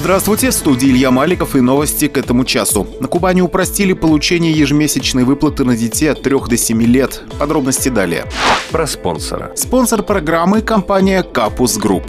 Здравствуйте, в студии Илья Маликов и новости к этому часу. На Кубани упростили получение ежемесячной выплаты на детей от 3 до 7 лет. Подробности далее. Про спонсора. Спонсор программы – компания «Kapous Group».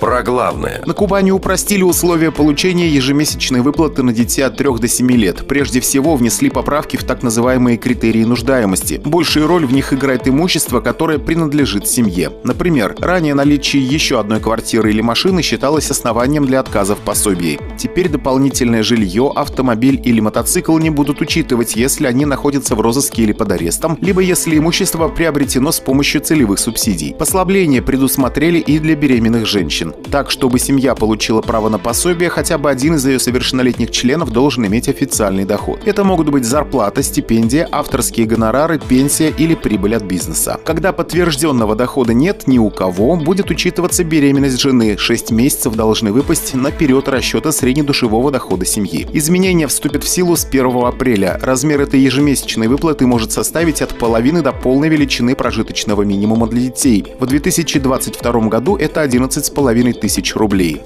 Про главное. На Кубани упростили условия получения ежемесячной выплаты на детей от 3 до 7 лет. Прежде всего, внесли поправки в так называемые критерии нуждаемости. Большую роль в них играет имущество, которое принадлежит семье. Например, ранее наличие еще одной квартиры или машины считалось основанием для отказа в пособии. Теперь дополнительное жилье, автомобиль или мотоцикл не будут учитывать, если они находятся в розыске или под арестом, либо если имущество приобретено с помощью целевых субсидий. Послабление предусмотрели и для беременных женщин так, чтобы семья получила право на пособие, хотя бы один из ее совершеннолетних членов должен иметь официальный доход. Это могут быть зарплата, стипендия, авторские гонорары, пенсия или прибыль от бизнеса. Когда подтвержденного дохода нет ни у кого, будет учитываться беременность жены. 6 месяцев должны выпасть на период расчета среднедушевого дохода семьи. Изменения вступят в силу с 1 апреля. Размер этой ежемесячной выплаты может составить от половины до полной величины прожиточного минимума для детей. В 2022 году это 11,5 тысяч рублей.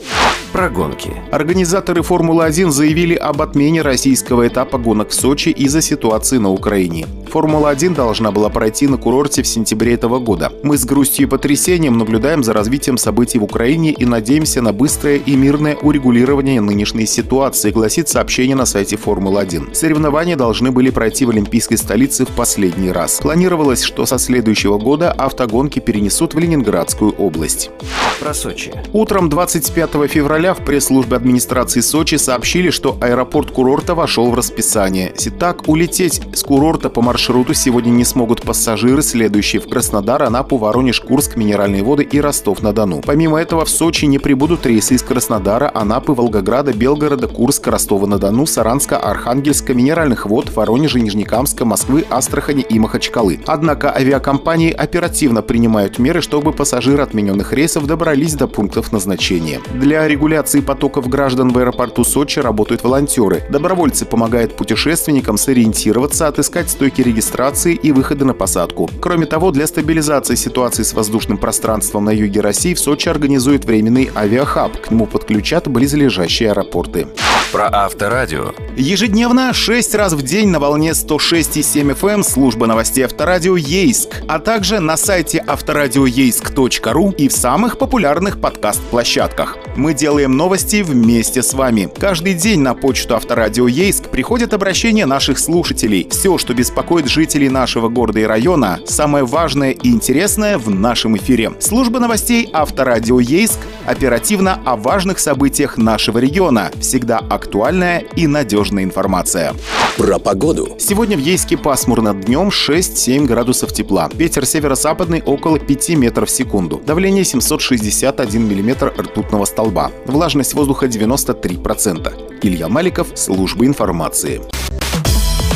Про гонки. Организаторы Формулы-1 заявили об отмене российского этапа гонок в Сочи из-за ситуации на Украине. Формула-1 должна была пройти на курорте в сентябре этого года. Мы с грустью и потрясением наблюдаем за развитием событий в Украине и надеемся на быстрое и мирное урегулирование нынешней ситуации, гласит сообщение на сайте Формулы-1. Соревнования должны были пройти в Олимпийской столице в последний раз. Планировалось, что со следующего года автогонки перенесут в Ленинградскую область. Про Сочи. Утром 25 февраля в пресс-службе администрации Сочи сообщили, что аэропорт курорта вошел в расписание. Итак, улететь с курорта по маршруту сегодня не смогут пассажиры, следующие в Краснодар, Анапу, Воронеж, Курск, Минеральные воды и Ростов-на-Дону. Помимо этого в Сочи не прибудут рейсы из Краснодара, Анапы, Волгограда, Белгорода, Курска, Ростова-на-Дону, Саранска, Архангельска, Минеральных вод, Воронежа, Нижнекамска, Москвы, Астрахани и Махачкалы. Однако авиакомпании оперативно принимают меры, чтобы пассажиры отмененных рейсов добрались до пунктов назначения. Для регуляции потоков граждан в аэропорту Сочи работают волонтеры. Добровольцы помогают путешественникам сориентироваться, отыскать стойки регистрации и выхода на посадку. Кроме того, для стабилизации ситуации с воздушным пространством на юге России в Сочи организует временный авиахаб. К нему подключат близлежащие аэропорты. Про авторадио. Ежедневно 6 раз в день на волне 106,7 FM эм служба новостей Авторадио Ейск, а также на сайте авторадиоейск.ру и в самых популярных подкаст-площадках. Мы делаем новости вместе с вами. Каждый день на почту Авторадио Ейск приходят обращения наших слушателей. Все, что беспокоит жителей нашего города и района, самое важное и интересное в нашем эфире. Служба новостей Авторадио Ейск оперативно о важных событиях нашего региона. Всегда актуальная и надежная информация. Про погоду. Сегодня в Ейске пасмурно днем 6-7 градусов тепла. Ветер северо-западный около 5 метров в секунду. Давление 761 миллиметр ртутного столба. Влажность воздуха 93%. Илья Маликов, служба информации.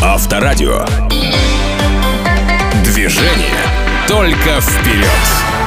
Авторадио. Движение только вперед.